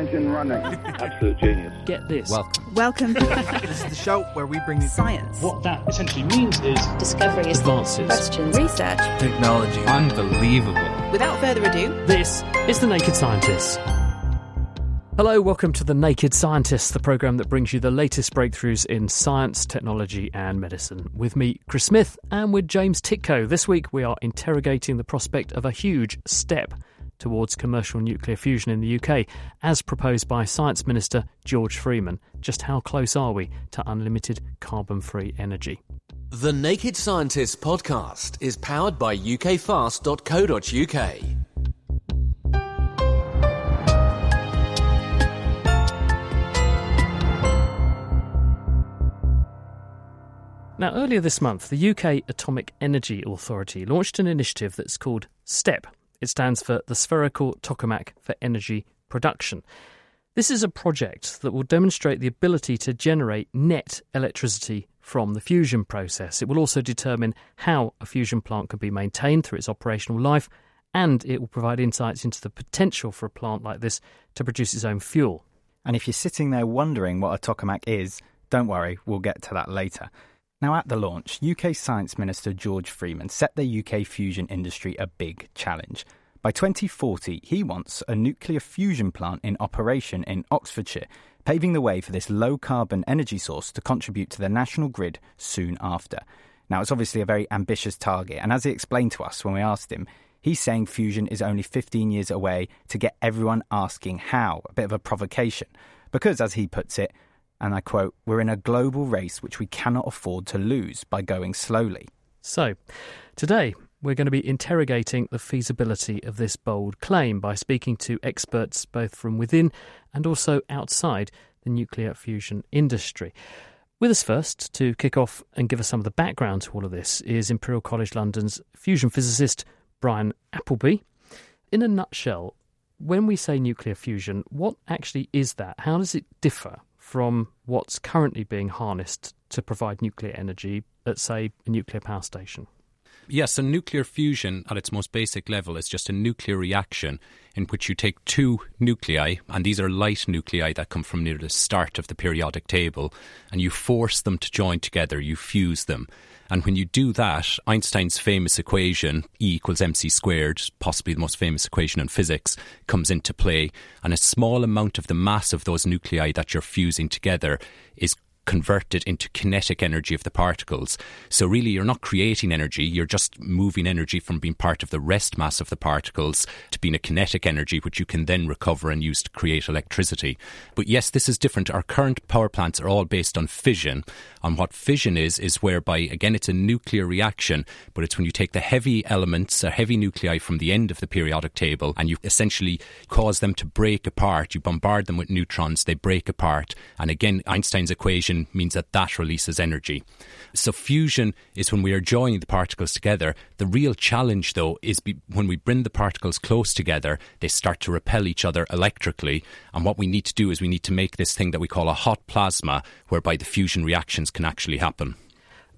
engine running. Absolute genius. Get this. Welcome. Welcome. this is the show where we bring you science. What that essentially means is discoveries, advances, questions, research, technology. Unbelievable. Without further ado, this is The Naked Scientists. Hello, welcome to The Naked Scientists, the programme that brings you the latest breakthroughs in science, technology, and medicine. With me, Chris Smith, and with James Tytko. This week we are interrogating the prospect of a huge step towards commercial nuclear fusion in the UK, as proposed by Science Minister George Freeman. Just how close are we to unlimited carbon free energy? The Naked Scientists podcast is powered by ukfast.co.uk. Now, earlier this month, the UK Atomic Energy Authority launched an initiative that's called STEP. It stands for the Spherical Tokamak for Energy Production. This is a project that will demonstrate the ability to generate net electricity from the fusion process. It will also determine how a fusion plant can be maintained through its operational life, and it will provide insights into the potential for a plant like this to produce its own fuel. And if you're sitting there wondering what a tokamak is, don't worry, we'll get to that later. Now, at the launch, UK Science Minister George Freeman set the UK fusion industry a big challenge. By 2040, he wants a nuclear fusion plant in operation in Oxfordshire, paving the way for this low carbon energy source to contribute to the national grid soon after. Now, it's obviously a very ambitious target, and as he explained to us when we asked him, he's saying fusion is only 15 years away to get everyone asking how, a bit of a provocation. Because, as he puts it, and I quote, We're in a global race which we cannot afford to lose by going slowly. So, today we're going to be interrogating the feasibility of this bold claim by speaking to experts both from within and also outside the nuclear fusion industry. With us first to kick off and give us some of the background to all of this is Imperial College London's fusion physicist Brian Appelbe. In a nutshell, when we say nuclear fusion, what actually is that? How does it differ from what's currently being harnessed to provide nuclear energy at, say, a nuclear power station? Yes, a nuclear fusion at its most basic level is just a nuclear reaction in which you take two nuclei, and these are light nuclei that come from near the start of the periodic table, and you force them to join together, you fuse them. And when you do that, Einstein's famous equation, E equals mc squared, possibly the most famous equation in physics, comes into play. And a small amount of the mass of those nuclei that you're fusing together is converted into kinetic energy of the particles. So, really, you're not creating energy, you're just moving energy from being part of the rest mass of the particles to being a kinetic energy, which you can then recover and use to create electricity. But yes, this is different. Our current power plants are all based on fission. And what fission is, is whereby, again, it's a nuclear reaction, but it's when you take the heavy elements, a heavy nuclei from the end of the periodic table, and you essentially cause them to break apart. You bombard them with neutrons, they break apart. And again, Einstein's equation means that that releases energy. So fusion is when we are joining the particles together. The real challenge, though, is be, when we bring the particles close together, they start to repel each other electrically. And what we need to do is we need to make this thing that we call a hot plasma, whereby the fusion reactions can actually happen.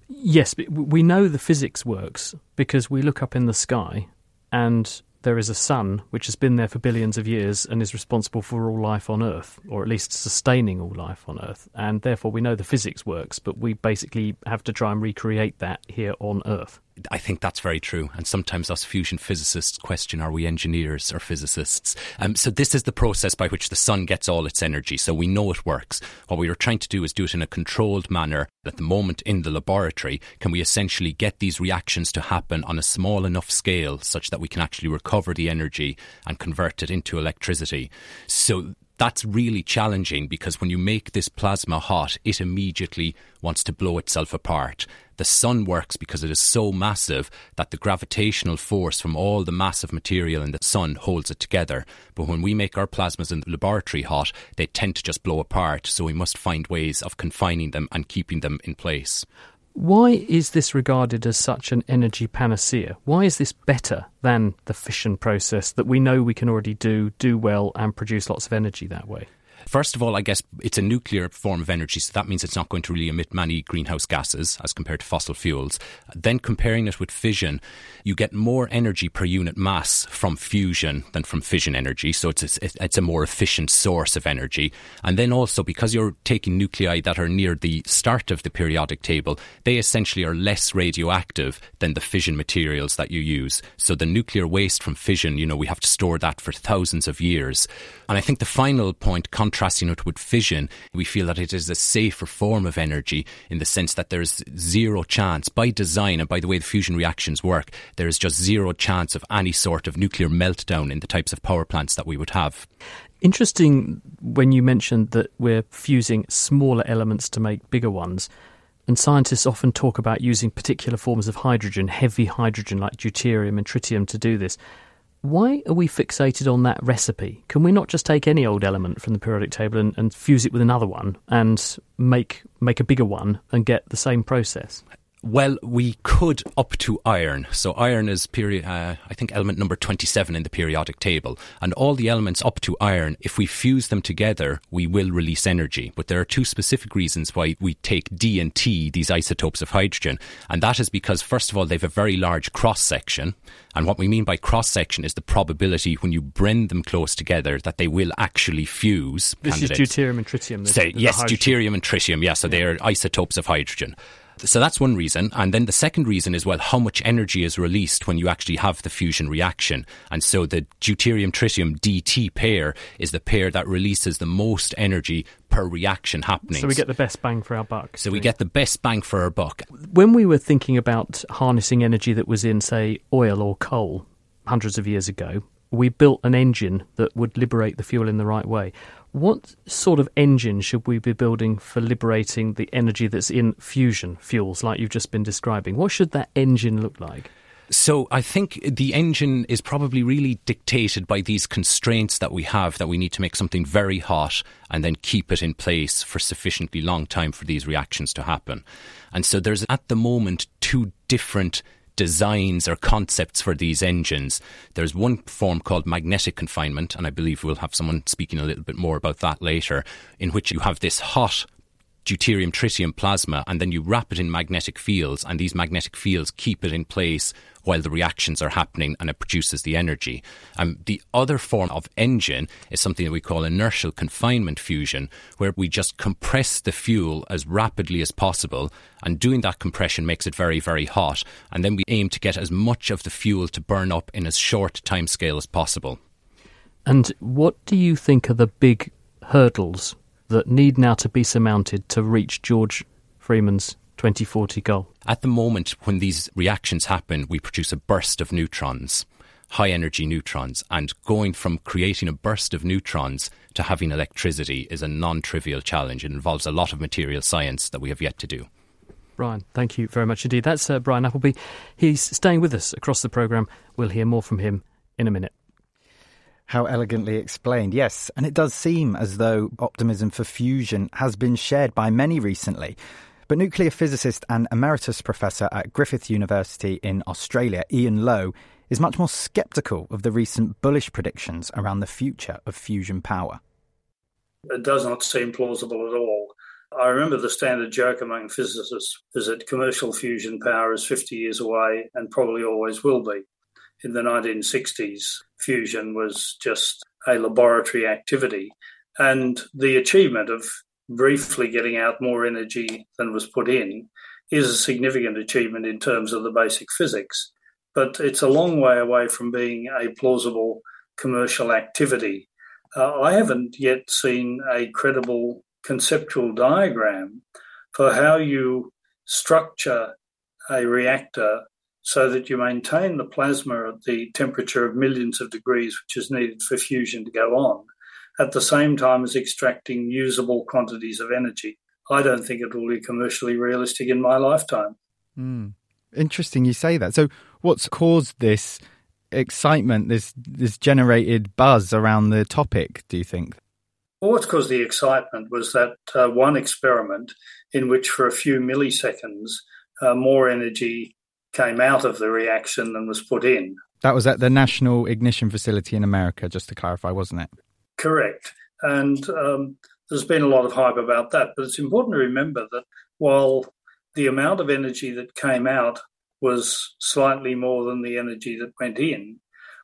Yes, we know the physics works because we look up in the sky and there is a sun which has been there for billions of years and is responsible for all life on Earth, or at least sustaining all life on Earth. And therefore, we know the physics works, but we basically have to try and recreate that here on Earth. I think that's very true. And sometimes us fusion physicists question are we engineers or physicists? Um, so, this is the process by which the sun gets all its energy. So, we know it works. What we are trying to do is do it in a controlled manner. At the moment in the laboratory, can we essentially get these reactions to happen on a small enough scale such that we can actually recover the energy and convert it into electricity? So, that's really challenging because when you make this plasma hot, it immediately wants to blow itself apart. The sun works because it is so massive that the gravitational force from all the massive material in the sun holds it together. But when we make our plasmas in the laboratory hot, they tend to just blow apart. So we must find ways of confining them and keeping them in place. Why is this regarded as such an energy panacea? Why is this better than the fission process that we know we can already do, do well, and produce lots of energy that way? First of all, I guess it's a nuclear form of energy, so that means it's not going to really emit many greenhouse gases as compared to fossil fuels. Then comparing it with fission, you get more energy per unit mass from fusion than from fission energy, so it's a, it's a more efficient source of energy. And then also because you're taking nuclei that are near the start of the periodic table, they essentially are less radioactive than the fission materials that you use. So the nuclear waste from fission, you know, we have to store that for thousands of years. And I think the final point, contrasting it with fission, we feel that it is a safer form of energy in the sense that there's zero chance, by design and by the way the fusion reactions work, there is just zero chance of any sort of nuclear meltdown in the types of power plants that we would have. Interesting when you mentioned that we're fusing smaller elements to make bigger ones. And scientists often talk about using particular forms of hydrogen, heavy hydrogen like deuterium and tritium, to do this. Why are we fixated on that recipe? Can we not just take any old element from the periodic table and, and fuse it with another one and make make a bigger one and get the same process? Well, we could up to iron. So iron is period, uh, I think element number 27 in the periodic table. And all the elements up to iron, if we fuse them together, we will release energy. But there are two specific reasons why we take D and T, these isotopes of hydrogen. And that is because, first of all, they have a very large cross section. And what we mean by cross section is the probability when you bring them close together that they will actually fuse. This candidates. is deuterium and tritium. Say, yes, deuterium and tritium. Yes, yeah, so yeah. they are isotopes of hydrogen. So that's one reason. And then the second reason is, well, how much energy is released when you actually have the fusion reaction. And so the deuterium tritium DT pair is the pair that releases the most energy per reaction happening. So we get the best bang for our buck. So we get the best bang for our buck. When we were thinking about harnessing energy that was in, say, oil or coal hundreds of years ago, we built an engine that would liberate the fuel in the right way. What sort of engine should we be building for liberating the energy that's in fusion fuels, like you've just been describing? What should that engine look like? So I think the engine is probably really dictated by these constraints that we have that we need to make something very hot and then keep it in place for sufficiently long time for these reactions to happen. And so there's at the moment two different designs or concepts for these engines. There's one form called magnetic confinement, and I believe we'll have someone speaking a little bit more about that later, in which you have this hot deuterium tritium plasma and then you wrap it in magnetic fields and these magnetic fields keep it in place while the reactions are happening and it produces the energy. Um, the other form of engine is something that we call inertial confinement fusion, where we just compress the fuel as rapidly as possible, and doing that compression makes it very, very hot. And then we aim to get as much of the fuel to burn up in as short time scale as possible. And what do you think are the big hurdles that need now to be surmounted to reach George Freeman's 2040 goal? At the moment, when these reactions happen, we produce a burst of neutrons, high energy neutrons, and going from creating a burst of neutrons to having electricity is a non trivial challenge. It involves a lot of material science that we have yet to do. Brian, thank you very much indeed. That's uh, Brian Appelbe. He's staying with us across the programme. We'll hear more from him in a minute. How elegantly explained, yes. And it does seem as though optimism for fusion has been shared by many recently. But nuclear physicist and emeritus professor at Griffith University in Australia, Ian Lowe, is much more sceptical of the recent bullish predictions around the future of fusion power. It does not seem plausible at all. I remember the standard joke among physicists is that commercial fusion power is 50 years away and probably always will be in the 1960s, fusion was just a laboratory activity. And the achievement of briefly getting out more energy than was put in is a significant achievement in terms of the basic physics. But it's a long way away from being a plausible commercial activity. Uh, I haven't yet seen a credible conceptual diagram for how you structure a reactor so that you maintain the plasma at the temperature of millions of degrees, which is needed for fusion to go on, at the same time as extracting usable quantities of energy. I don't think it will be commercially realistic in my lifetime. Mm. Interesting you say that. So, what's caused this excitement, this this generated buzz around the topic? Do you think? Well, what caused the excitement was that uh, one experiment in which, for a few milliseconds, uh, more energy came out of the reaction than was put in. That was at the National Ignition Facility in America, just to clarify, wasn't it? Correct. And um, there's been a lot of hype about that. But it's important to remember that while the amount of energy that came out was slightly more than the energy that went in,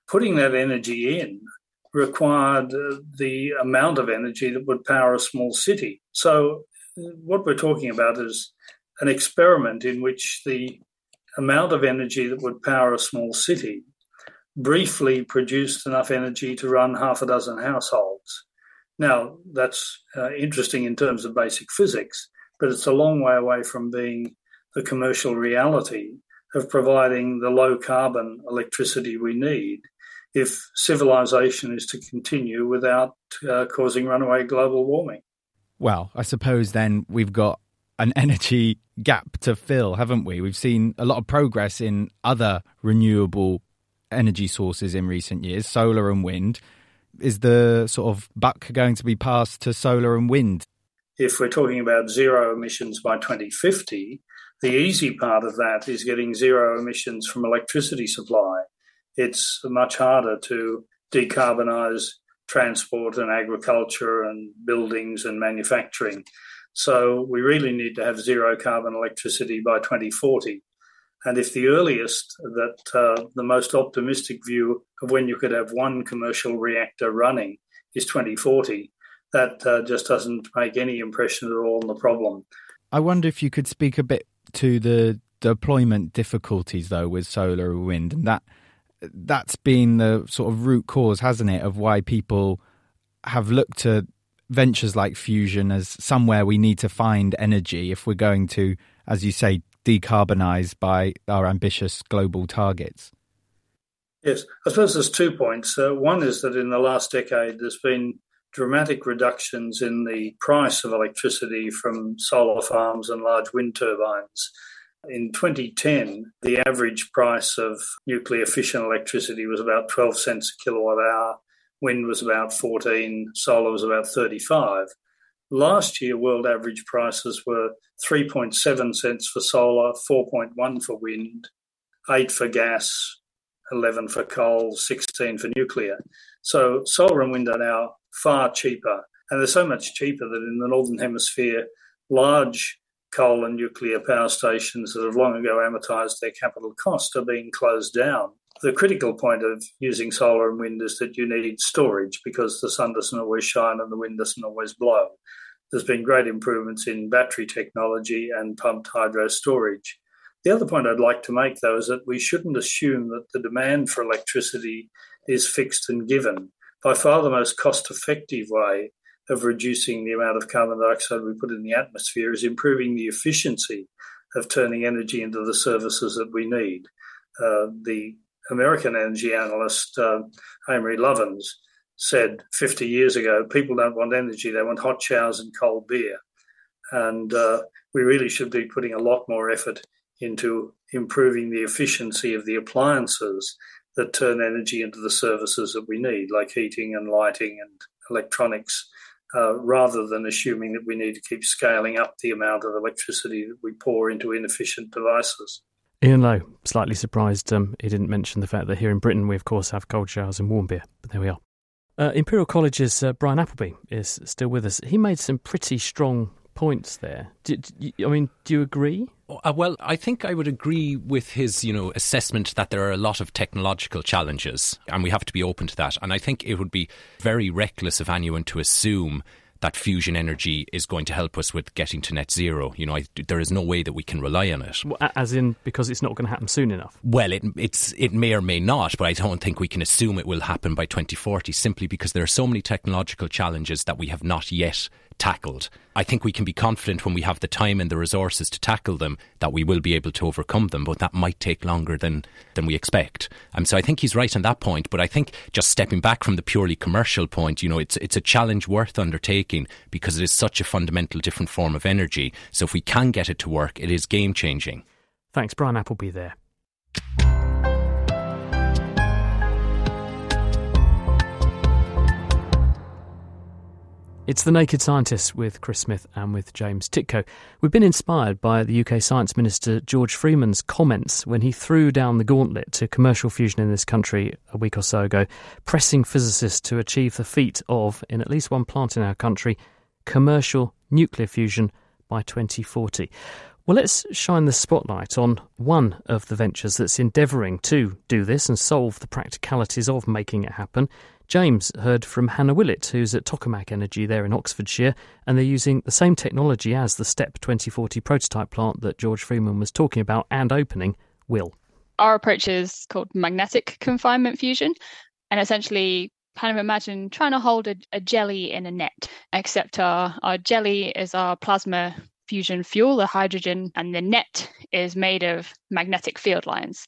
putting that energy in required uh, the amount of energy that would power a small city. So, what we're talking about is an experiment in which the amount of energy that would power a small city briefly produced enough energy to run half a dozen households. Now, that's uh, interesting in terms of basic physics, but it's a long way away from being the commercial reality of providing the low carbon electricity we need if civilization is to continue without uh, causing runaway global warming. Well, I suppose then we've got an energy gap to fill, haven't we? We've seen a lot of progress in other renewable energy sources in recent years, solar and wind. Is the sort of buck going to be passed to solar and wind? If we're talking about zero emissions by 2050, the easy part of that is getting zero emissions from electricity supply. It's much harder to decarbonize transport and agriculture and buildings and manufacturing. So we really need to have zero carbon electricity by 2040. And if the earliest, that uh, the most optimistic view of when you could have one commercial reactor running is 2040, that uh, just doesn't make any impression at all on the problem. I wonder if you could speak a bit to the deployment difficulties, though, with solar and wind, and that that's been the sort of root cause, hasn't it, of why people have looked to ventures like fusion as somewhere we need to find energy if we're going to, as you say, decarbonize by our ambitious global targets? Yes, I suppose there's two points. Uh, one is that in the last decade, there's been dramatic reductions in the price of electricity from solar farms and large wind turbines. In 2010, the average price of nuclear fission electricity was about 12 cents a kilowatt hour. Wind was about 14, solar was about 35. Last year, world average prices were 3.7 cents for solar, 4.1 for wind, 8 for gas, 11 for coal, 16 for nuclear. So solar and wind are now far cheaper. And they're so much cheaper that in the Northern Hemisphere, large coal and nuclear power stations that have long ago amortized their capital cost are being closed down. The critical point of using solar and wind is that you need storage because the sun doesn't always shine and the wind doesn't always blow. There's been great improvements in battery technology and pumped hydro storage. The other point I'd like to make, though, is that we shouldn't assume that the demand for electricity is fixed and given. By far the most cost effective way of reducing the amount of carbon dioxide we put in the atmosphere is improving the efficiency of turning energy into the services that we need. Uh, the American energy analyst uh, Amory Lovins said 50 years ago, people don't want energy, they want hot showers and cold beer. And uh, we really should be putting a lot more effort into improving the efficiency of the appliances that turn energy into the services that we need, like heating and lighting and electronics, uh, rather than assuming that we need to keep scaling up the amount of electricity that we pour into inefficient devices. Ian Lowe, slightly surprised um, he didn't mention the fact that here in Britain we, of course, have cold showers and warm beer, but there we are. Uh, Imperial College's uh, Brian Appelbe is still with us. He made some pretty strong points there. Do, do, I mean, do you agree? Uh, well, I think I would agree with his, you know, assessment that there are a lot of technological challenges, and we have to be open to that. And I think it would be very reckless of anyone to assume that fusion energy is going to help us with getting to net zero. You know, I, there is no way that we can rely on it. As in, because it's not going to happen soon enough. Well, it, it's it may or may not, but I don't think we can assume it will happen by 2040 simply because there are so many technological challenges that we have not yet tackled. I think we can be confident when we have the time and the resources to tackle them that we will be able to overcome them, but that might take longer than, than we expect. Um, so I think he's right on that point, but I think just stepping back from the purely commercial point, you know, it's, it's a challenge worth undertaking because it is such a fundamental different form of energy. So if we can get it to work, it is game changing. Thanks, Brian Appelbe there. It's The Naked Scientists with Chris Smith and with James Tytko. We've been inspired by the UK Science Minister George Freeman's comments when he threw down the gauntlet to commercial fusion in this country a week or so ago, pressing physicists to achieve the feat of, in at least one plant in our country, commercial nuclear fusion by 2040. Well, let's shine the spotlight on one of the ventures that's endeavouring to do this and solve the practicalities of making it happen. James heard from Hannah Willett, who's at Tokamak Energy there in Oxfordshire, and they're using the same technology as the STEP 2040 prototype plant that George Freeman was talking about and opening will. Our approach is called magnetic confinement fusion, and essentially kind of imagine trying to hold a, a jelly in a net, except our, our jelly is our plasma fusion fuel, the hydrogen, and the net is made of magnetic field lines.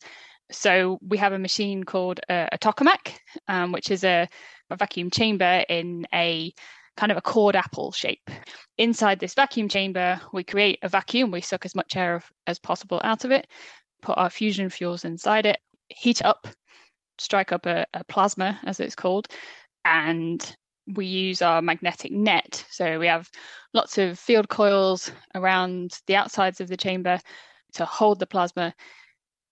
So we have a machine called a, a tokamak, um, which is a, a vacuum chamber in a kind of a cored apple shape. Inside this vacuum chamber, we create a vacuum. We suck as much air as possible out of it, put our fusion fuels inside it, heat up, strike up a, a plasma, as it's called, and we use our magnetic net. So we have lots of field coils around the outsides of the chamber to hold the plasma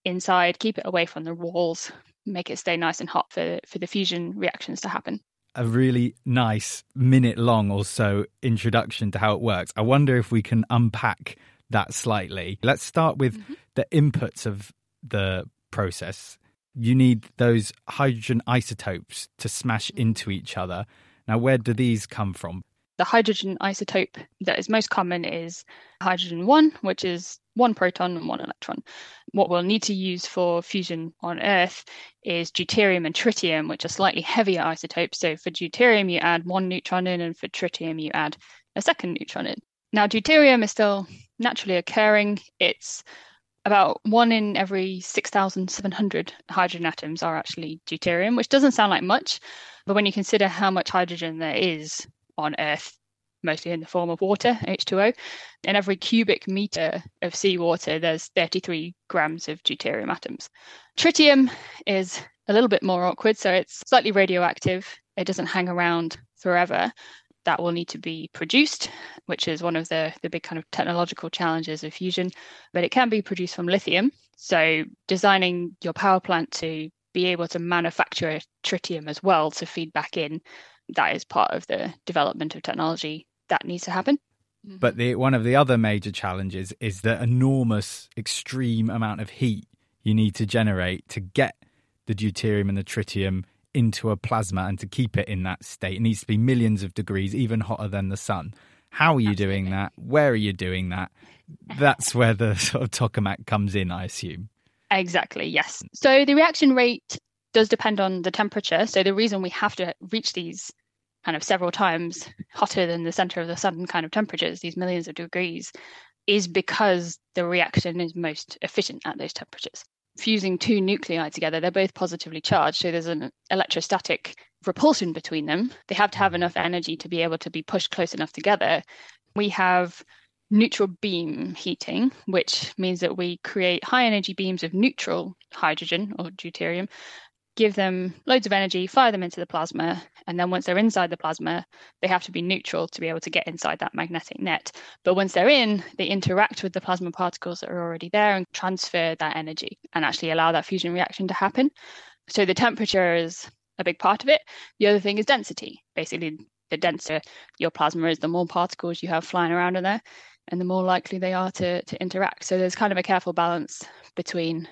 inside, keep it away from the walls, make it stay nice and hot for, for the fusion reactions to happen. A really nice minute long or so introduction to how it works. I wonder if we can unpack that slightly. Let's start with mm-hmm. the inputs of the process. You need those hydrogen isotopes to smash mm-hmm. into each other. Now, where do these come from? The hydrogen isotope that is most common is hydrogen 1, which is one proton and one electron. What we'll need to use for fusion on Earth is deuterium and tritium, which are slightly heavier isotopes. So for deuterium, you add one neutron in, and for tritium, you add a second neutron in. Now, deuterium is still naturally occurring. It's about one in every 6,700 hydrogen atoms are actually deuterium, which doesn't sound like much. But when you consider how much hydrogen there is on Earth, mostly in the form of water, H2O. In every cubic meter of seawater, there's 33 grams of deuterium atoms. Tritium is a little bit more awkward, so it's slightly radioactive. It doesn't hang around forever. That will need to be produced, which is one of the, the big kind of technological challenges of fusion. But it can be produced from lithium. So designing your power plant to be able to manufacture tritium as well to feed back in that is part of the development of technology that needs to happen. Mm-hmm. But the, one of the other major challenges is the enormous, extreme amount of heat you need to generate to get the deuterium and the tritium into a plasma and to keep it in that state. It needs to be millions of degrees, even hotter than the sun. How are you Absolutely. doing that? Where are you doing that? That's where the sort of tokamak comes in, I assume. Exactly, yes. So the reaction rate does depend on the temperature. So the reason we have to reach these kind of several times hotter than the center of the sun kind of temperatures, these millions of degrees, is because the reaction is most efficient at those temperatures. Fusing two nuclei together, they're both positively charged, so there's an electrostatic repulsion between them. They have to have enough energy to be able to be pushed close enough together. We have neutral beam heating, which means that we create high energy beams of neutral hydrogen or deuterium give them loads of energy, fire them into the plasma, and then once they're inside the plasma, they have to be neutral to be able to get inside that magnetic net. But once they're in, they interact with the plasma particles that are already there and transfer that energy and actually allow that fusion reaction to happen. So the temperature is a big part of it. The other thing is density. Basically, the denser your plasma is, the more particles you have flying around in there, and the more likely they are to, to interact. So there's kind of a careful balance between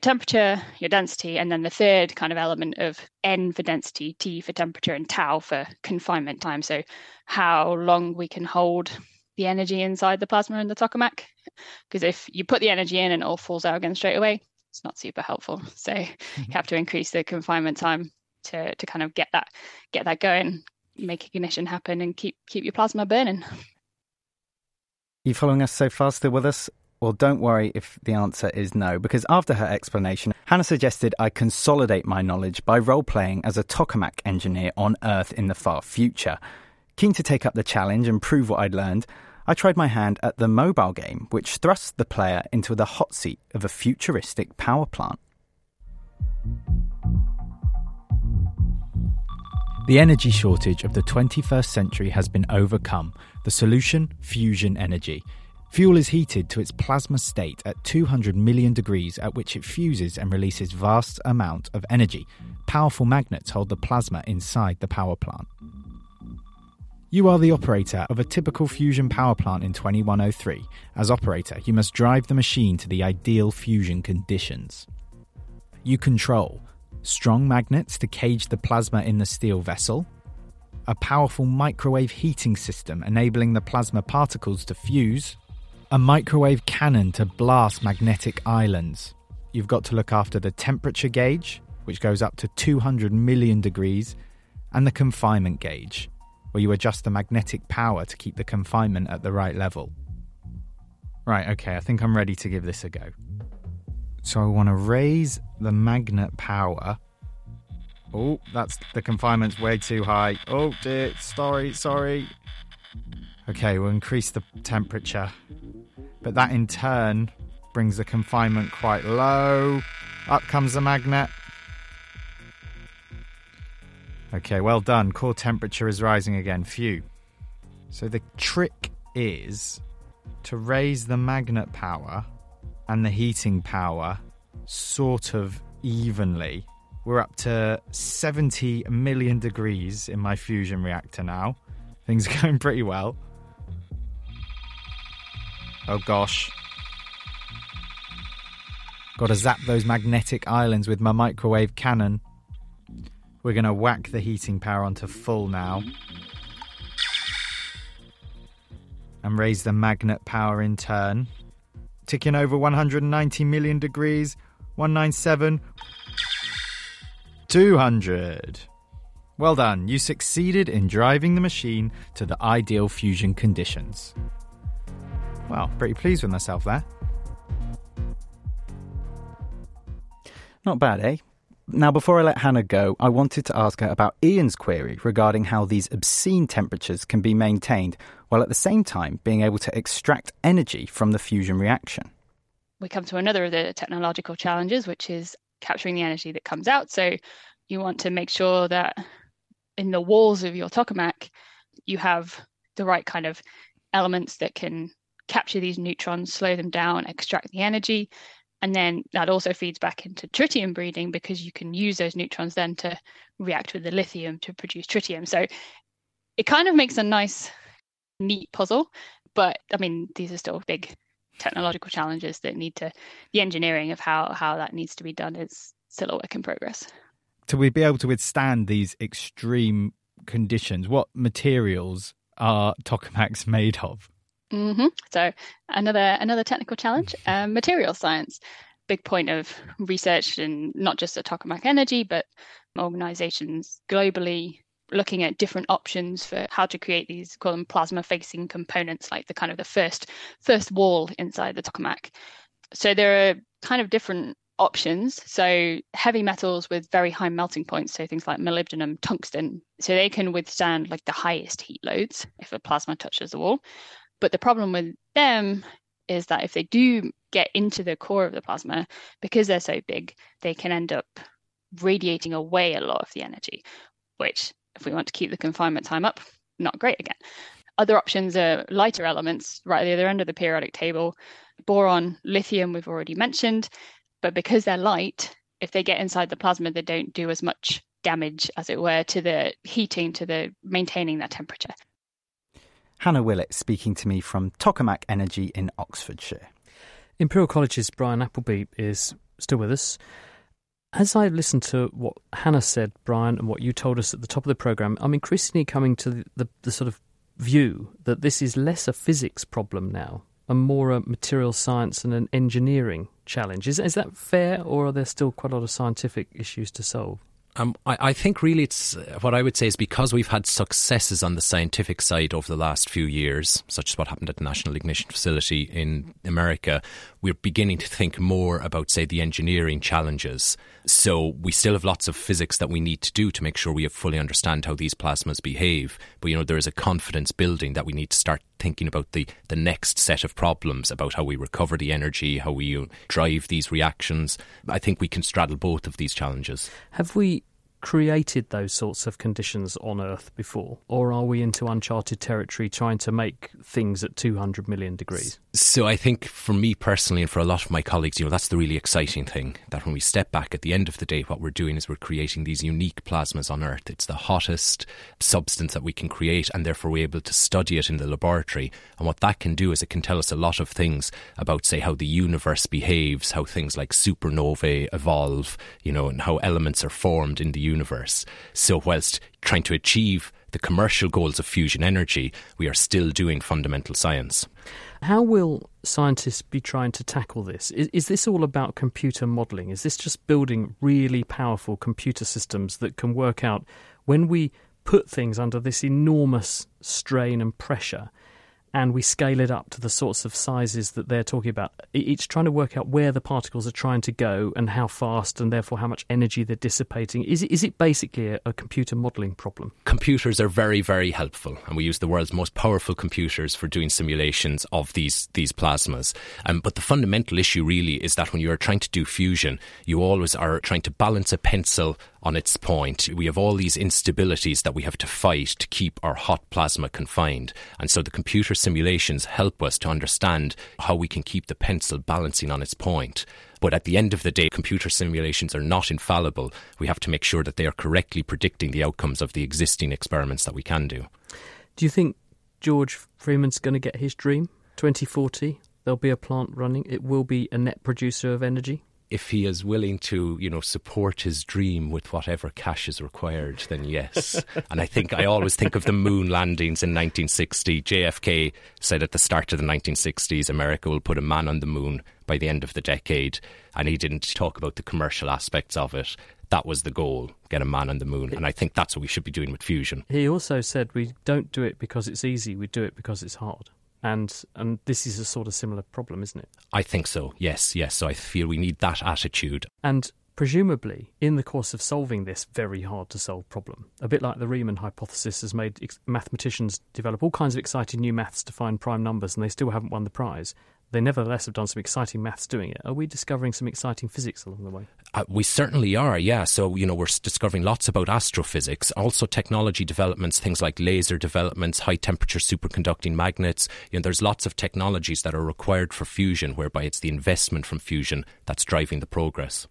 temperature, your density, and then the third kind of element of N for density, T for temperature, and tau for confinement time. So how long we can hold the energy inside the plasma in the tokamak. Because if you put the energy in and it all falls out again straight away, it's not super helpful. So you have to increase the confinement time to to kind of get that get that going, make ignition happen, and keep keep your plasma burning. You following us so far? Still with us? Well, don't worry if the answer is no, because after her explanation, Hannah suggested I consolidate my knowledge by role playing as a tokamak engineer on Earth in the far future. Keen to take up the challenge and prove what I'd learned, I tried my hand at the mobile game, which thrusts the player into the hot seat of a futuristic power plant. The energy shortage of the 21st century has been overcome. The solution? Fusion energy. Fuel is heated to its plasma state at 200 million degrees, at which it fuses and releases vast amount of energy. Powerful magnets hold the plasma inside the power plant. You are the operator of a typical fusion power plant in 2103. As operator, you must drive the machine to the ideal fusion conditions. You control strong magnets to cage the plasma in the steel vessel, a powerful microwave heating system enabling the plasma particles to fuse, a microwave cannon to blast magnetic islands. You've got to look after the temperature gauge, which goes up to 200 million degrees, and the confinement gauge, where you adjust the magnetic power to keep the confinement at the right level. Right, okay, I think I'm ready to give this a go. So I want to raise the magnet power. Oh, that's the confinement's way too high. Oh dear, sorry, sorry. Okay, we'll increase the temperature. But that in turn brings the confinement quite low. Up comes the magnet. Okay, well done. Core temperature is rising again. Phew. So the trick is to raise the magnet power and the heating power sort of evenly. We're up to 70 million degrees in my fusion reactor now. Things are going pretty well. Oh gosh. Gotta zap those magnetic islands with my microwave cannon. We're gonna whack the heating power onto full now. And raise the magnet power in turn. Ticking over 190 million degrees. 197. 200. Well done, you succeeded in driving the machine to the ideal fusion conditions. Well, pretty pleased with myself there. Not bad, eh? Now, before I let Hannah go, I wanted to ask her about Ian's query regarding how these obscene temperatures can be maintained while at the same time being able to extract energy from the fusion reaction. We come to another of the technological challenges, which is capturing the energy that comes out. So you want to make sure that in the walls of your tokamak, you have the right kind of elements that can capture these neutrons, slow them down, extract the energy. And then that also feeds back into tritium breeding because you can use those neutrons then to react with the lithium to produce tritium. So it kind of makes a nice, neat puzzle. But I mean, these are still big technological challenges that need to, the engineering of how, how that needs to be done is still a work in progress. To be able to withstand these extreme conditions, what materials are tokamaks made of? Mm-hmm. So another another technical challenge, um, material science. Big point of research, and not just Tokamak Energy, but organizations globally looking at different options for how to create these call them plasma facing components like the kind of the first first wall inside the tokamak so there are kind of different options so heavy metals with very high melting points so things like molybdenum tungsten so they can withstand like the highest heat loads if a plasma touches the wall but the problem with them is that if they do get into the core of the plasma, because they're so big, they can end up radiating away a lot of the energy, which, if we want to keep the confinement time up, not great again. Other options are lighter elements right at the other end of the periodic table. Boron, lithium, we've already mentioned, but because they're light, if they get inside the plasma, they don't do as much damage, as it were, to the heating, to the maintaining that temperature. Hannah Willett speaking to me from Tokamak Energy in Oxfordshire. Imperial College's Brian Appelbe is still with us. As I listened to what Hannah said, Brian, and what you told us at the top of the programme, I'm increasingly coming to the, the, the sort of view that this is less a physics problem now and more a material science and an engineering challenge. Is, is that fair, or are there still quite a lot of scientific issues to solve? Um, I, I, think really it's what I would say is because we've had successes on the scientific side over the last few years, such as what happened at the National Ignition Facility in America, we're beginning to think more about, say, the engineering challenges. So we still have lots of physics that we need to do to make sure we fully understand how these plasmas behave. But, you know, there is a confidence building that we need to start thinking about the, the next set of problems about how we recover the energy, how we drive these reactions. I think we can straddle both of these challenges. Have we created those sorts of conditions on Earth before? Or are we into uncharted territory trying to make things at 200 million degrees? So I think for me personally and for a lot of my colleagues, you know, that's the really exciting thing. That when we step back at the end of the day, what we're doing is we're creating these unique plasmas on Earth. It's the hottest substance that we can create, and therefore we're able to study it in the laboratory. And what that can do is it can tell us a lot of things about, say, how the universe behaves, how things like supernovae evolve, you know, and how elements are formed in the universe. So, whilst trying to achieve the commercial goals of fusion energy, we are still doing fundamental science. How will scientists be trying to tackle this? Is, is, this all about computer modelling? Is this just building really powerful computer systems that can work out when we put things under this enormous strain and pressure? And we scale it up to the sorts of sizes that they're talking about. It's trying to work out where the particles are trying to go and how fast, and therefore how much energy they're dissipating. Is it, is it basically a, a computer modelling problem? Computers are very, very helpful, and we use the world's most powerful computers for doing simulations of these these plasmas. Um, but the fundamental issue really is that when you are trying to do fusion, you always are trying to balance a pencil on its point. We have all these instabilities that we have to fight to keep our hot plasma confined. And so the computer simulations help us to understand how we can keep the pencil balancing on its point. But at the end of the day, computer simulations are not infallible. We have to make sure that they are correctly predicting the outcomes of the existing experiments that we can do. Do you think George Freeman's going to get his dream? 2040, there'll be a plant running. It will be a net producer of energy if he is willing to, you know, support his dream with whatever cash is required, then yes. and I think I always think of the moon landings in 1960. JFK said at the start of the 1960s, America will put a man on the moon by the end of the decade, and he didn't talk about the commercial aspects of it. That was the goal, get a man on the moon. And I think that's what we should be doing with fusion. He also said we don't do it because it's easy, we do it because it's hard and and this is a sort of similar problem, isn't it? I think so. Yes, yes. So I feel we need that attitude. And presumably, in the course of solving this very hard to solve problem, a bit like the Riemann hypothesis has made ex- mathematicians develop all kinds of exciting new maths to find prime numbers, and they still haven't won the prize they nevertheless have done some exciting maths doing it. Are we discovering some exciting physics along the way? Uh, we certainly are, yeah. So, you know, we're discovering lots about astrophysics, also technology developments, things like laser developments, high temperature superconducting magnets. You know, there's lots of technologies that are required for fusion, whereby it's the investment from fusion that's driving the progress.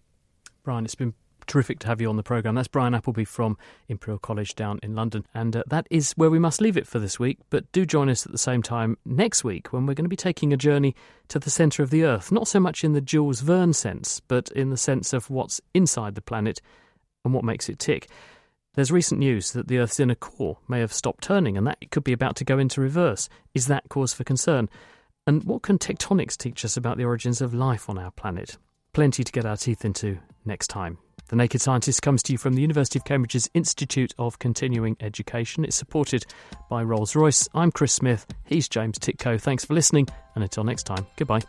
Brian, it's been terrific to have you on the programme. That's Brian Appelbe from Imperial College down in London. And uh, that is where we must leave it for this week. But do join us at the same time next week when we're going to be taking a journey to the centre of the Earth, not so much in the Jules Verne sense, but in the sense of what's inside the planet and what makes it tick. There's recent news that the Earth's inner core may have stopped turning and that it could be about to go into reverse. Is that cause for concern? And what can tectonics teach us about the origins of life on our planet? Plenty to get our teeth into next time. The Naked Scientist comes to you from the University of Cambridge's Institute of Continuing Education. It's supported by Rolls Royce. I'm Chris Smith. He's James Tytko. Thanks for listening, and until next time, goodbye.